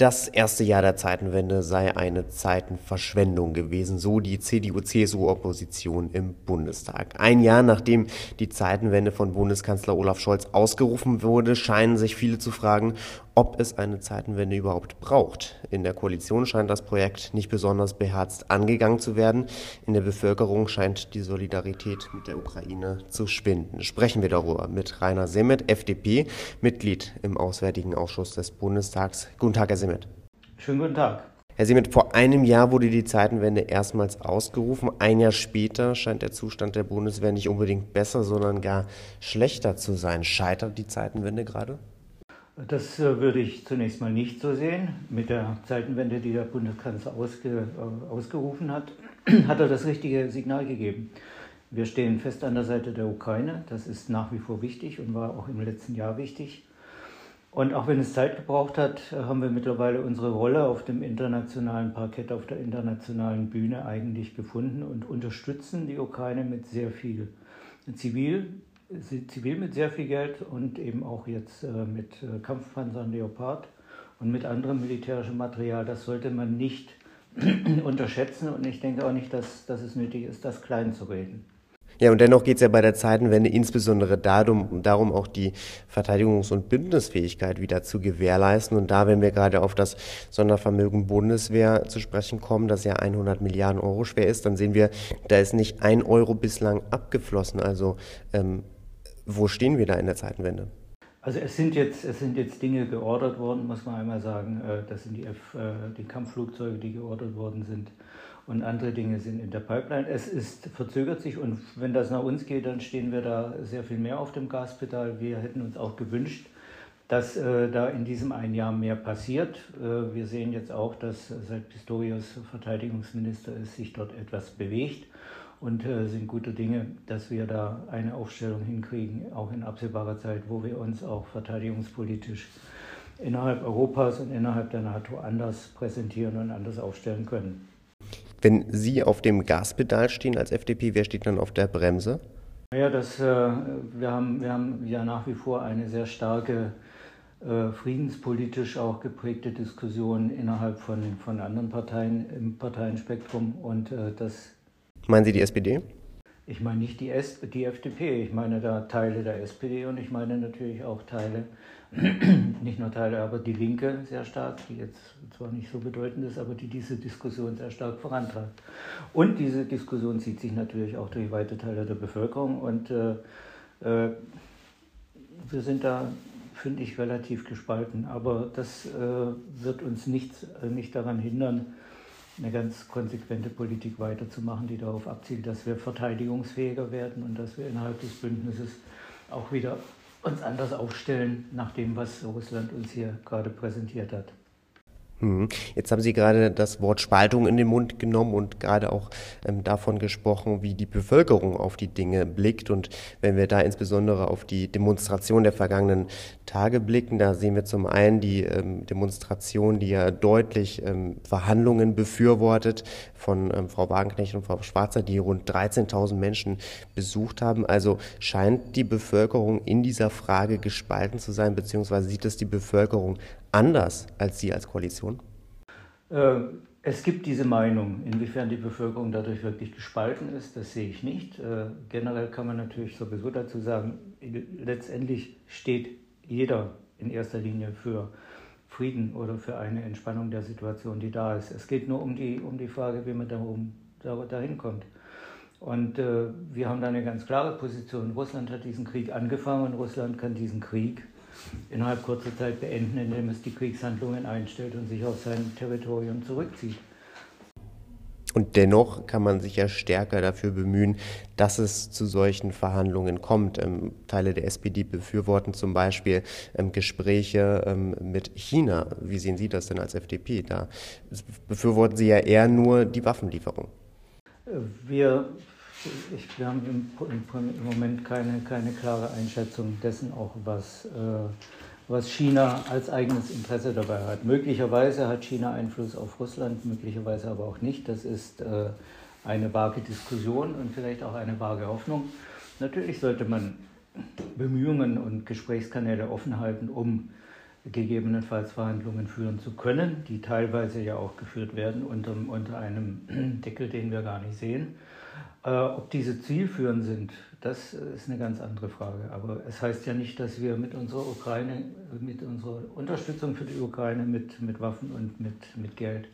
Das erste Jahr der Zeitenwende sei eine Zeitenverschwendung gewesen, so die CDU-CSU-Opposition im Bundestag. Ein Jahr nachdem die Zeitenwende von Bundeskanzler Olaf Scholz ausgerufen wurde, scheinen sich viele zu fragen, ob es eine Zeitenwende überhaupt braucht. In der Koalition scheint das Projekt nicht besonders beherzt angegangen zu werden. In der Bevölkerung scheint die Solidarität mit der Ukraine zu schwinden. Sprechen wir darüber mit Rainer Semmet, FDP, Mitglied im Auswärtigen Ausschuss des Bundestags. Guten Tag, Herr Semmet. Schönen guten Tag. Herr Semmet, vor einem Jahr wurde die Zeitenwende erstmals ausgerufen. Ein Jahr später scheint der Zustand der Bundeswehr nicht unbedingt besser, sondern gar schlechter zu sein. Scheitert die Zeitenwende gerade? Das äh, würde ich zunächst mal nicht so sehen. Mit der Zeitenwende, die der Bundeskanzler ausge, äh, ausgerufen hat, hat er das richtige Signal gegeben. Wir stehen fest an der Seite der Ukraine. Das ist nach wie vor wichtig und war auch im letzten Jahr wichtig. Und auch wenn es Zeit gebraucht hat, haben wir mittlerweile unsere Rolle auf dem internationalen Parkett, auf der internationalen Bühne eigentlich gefunden und unterstützen die Ukraine mit sehr viel Zivil, zivil mit sehr viel Geld und eben auch jetzt äh, mit äh, Kampfpanzern Leopard und mit anderem militärischem Material. Das sollte man nicht unterschätzen und ich denke auch nicht, dass, dass es nötig ist, das klein zu reden. Ja, und dennoch geht es ja bei der Zeitenwende insbesondere darum, darum, auch die Verteidigungs- und Bündnisfähigkeit wieder zu gewährleisten. Und da, wenn wir gerade auf das Sondervermögen Bundeswehr zu sprechen kommen, das ja 100 Milliarden Euro schwer ist, dann sehen wir, da ist nicht ein Euro bislang abgeflossen. Also ähm, wo stehen wir da in der Zeitenwende? Also es sind jetzt, es sind jetzt Dinge geordert worden, muss man einmal sagen. Äh, das sind die, F, äh, die Kampfflugzeuge, die geordert worden sind. Und andere Dinge sind in der Pipeline. Es ist, verzögert sich und wenn das nach uns geht, dann stehen wir da sehr viel mehr auf dem Gaspedal. Wir hätten uns auch gewünscht, dass äh, da in diesem einen Jahr mehr passiert. Äh, wir sehen jetzt auch, dass seit Pistorius Verteidigungsminister ist, sich dort etwas bewegt und äh, sind gute Dinge, dass wir da eine Aufstellung hinkriegen, auch in absehbarer Zeit, wo wir uns auch verteidigungspolitisch innerhalb Europas und innerhalb der NATO anders präsentieren und anders aufstellen können. Wenn Sie auf dem Gaspedal stehen als FDP, wer steht dann auf der Bremse? Ja, das, äh, wir, haben, wir haben ja nach wie vor eine sehr starke äh, friedenspolitisch auch geprägte Diskussion innerhalb von, von anderen Parteien im Parteienspektrum und äh, das Meinen Sie die SPD? Ich meine nicht die, S die FDP, ich meine da Teile der SPD und ich meine natürlich auch Teile, nicht nur Teile, aber die Linke sehr stark, die jetzt zwar nicht so bedeutend ist, aber die diese Diskussion sehr stark vorantreibt. Und diese Diskussion zieht sich natürlich auch durch weite Teile der Bevölkerung und äh, äh, wir sind da, finde ich, relativ gespalten. Aber das äh, wird uns nicht, äh, nicht daran hindern, eine ganz konsequente Politik weiterzumachen, die darauf abzielt, dass wir verteidigungsfähiger werden und dass wir innerhalb des Bündnisses auch wieder uns anders aufstellen nach dem, was Russland uns hier gerade präsentiert hat. Hm. Jetzt haben Sie gerade das Wort Spaltung in den Mund genommen und gerade auch ähm, davon gesprochen, wie die Bevölkerung auf die Dinge blickt. Und wenn wir da insbesondere auf die Demonstration der vergangenen Tage blicken, da sehen wir zum einen die ähm, Demonstration, die ja deutlich ähm, Verhandlungen befürwortet von ähm, Frau Wagenknecht und Frau Schwarzer, die rund 13.000 Menschen besucht haben. Also scheint die Bevölkerung in dieser Frage gespalten zu sein, beziehungsweise sieht es die Bevölkerung anders als Sie als Koalition? Äh, es gibt diese Meinung. Inwiefern die Bevölkerung dadurch wirklich gespalten ist, das sehe ich nicht. Äh, generell kann man natürlich sowieso dazu sagen, letztendlich steht jeder in erster Linie für Frieden oder für eine Entspannung der Situation, die da ist. Es geht nur um die, um die Frage, wie man darum, dahin kommt. Und äh, wir haben da eine ganz klare Position. Russland hat diesen Krieg angefangen und Russland kann diesen Krieg innerhalb kurzer Zeit beenden, indem es die Kriegshandlungen einstellt und sich auf sein Territorium zurückzieht. Und dennoch kann man sich ja stärker dafür bemühen, dass es zu solchen Verhandlungen kommt. Ähm, Teile der SPD befürworten zum Beispiel ähm, Gespräche ähm, mit China. Wie sehen Sie das denn als FDP? Da befürworten Sie ja eher nur die Waffenlieferung. Wir ich, wir haben im, im, Moment keine, keine klare Einschätzung dessen, auch was, äh, was China als eigenes Interesse dabei hat. Möglicherweise hat China Einfluss auf Russland, möglicherweise aber auch nicht. Das ist äh, eine vage Diskussion und vielleicht auch eine vage Hoffnung. Natürlich sollte man Bemühungen und Gesprächskanäle offen halten, um gegebenenfalls Verhandlungen führen zu können, die teilweise ja auch geführt werden unter, unter einem Deckel, den wir gar nicht sehen. Äh, ob diese zielführend sind, das ist eine ganz andere Frage. Aber es heißt ja nicht, dass wir mit unserer Ukraine, mit unserer Unterstützung für die Ukraine mit, mit Waffen und mit, mit Geld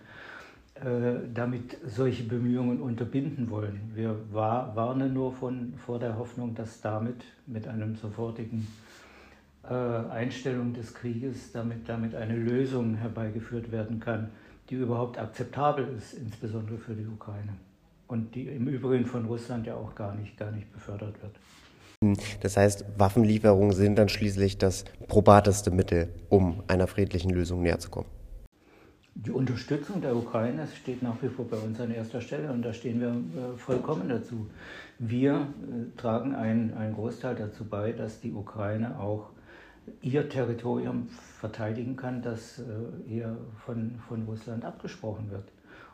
äh, damit solche Bemühungen unterbinden wollen. Wir war, warnen nur von, vor der Hoffnung, dass damit mit einem sofortigen Einstellung des Krieges damit, damit eine Lösung herbeigeführt werden kann, die überhaupt akzeptabel ist, insbesondere für die Ukraine. Und die im Übrigen von Russland ja auch gar nicht, gar nicht befördert wird. Das heißt, Waffenlieferungen sind dann schließlich das probateste Mittel, um einer friedlichen Lösung näher zu kommen. Die Unterstützung der Ukraine steht nach wie vor bei uns an erster Stelle und da stehen wir äh, vollkommen dazu. Wir äh, tragen einen, einen Großteil dazu bei, dass die Ukraine auch ihr Territorium verteidigen kann, das äh, ihr von, von Russland abgesprochen wird.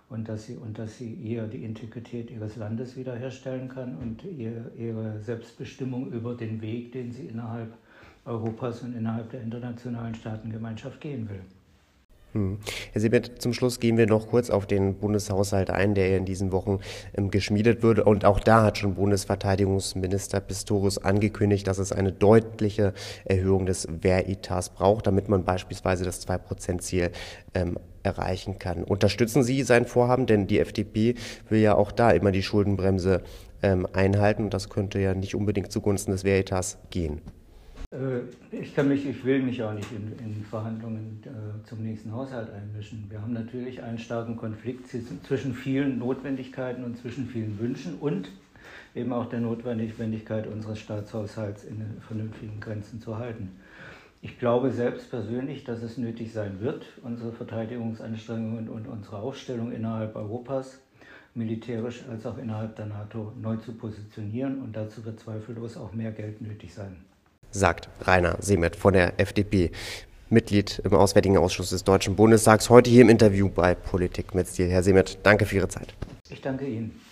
Und dass, sie, und dass sie ihr die Integrität ihres Landes wiederherstellen kann und ihr, ihre Selbstbestimmung über den Weg, den sie innerhalb Europas und innerhalb der internationalen Staatengemeinschaft gehen will. Hm. Herr Siebert, zum Schluss gehen wir noch kurz auf den Bundeshaushalt ein, der in diesen Wochen ähm, geschmiedet wird. Und auch da hat schon Bundesverteidigungsminister Pistorius angekündigt, dass es eine deutliche Erhöhung des Wehretats braucht, damit man beispielsweise das 2-Prozent-Ziel ähm, erreichen kann. Unterstützen Sie sein Vorhaben? Denn die FDP will ja auch da immer die Schuldenbremse ähm, einhalten. Und das könnte ja nicht unbedingt zugunsten des Wehretats gehen. Äh, ich, kann mich, ich will mich auch nicht in, in Verhandlungen äh, zum nächsten Haushalt einmischen. Wir haben natürlich einen starken Konflikt zwischen vielen Notwendigkeiten und zwischen vielen Wünschen und eben auch der Notwendigkeit unseres Staatshaushalts in vernünftigen Grenzen zu halten. Ich glaube selbst persönlich, dass es nötig sein wird, unsere Verteidigungsanstrengungen und unsere Aufstellung innerhalb Europas, militärisch als auch innerhalb der NATO, neu zu positionieren. Und dazu wird zweifellos auch mehr Geld nötig sein sagt Rainer Semet von der FDP. Mitglied im Auswärtigen Ausschuss des Deutschen Bundestags, heute hier im Interview bei Politik mit Stil. Herr Semet, danke für Ihre Zeit. Ich danke Ihnen.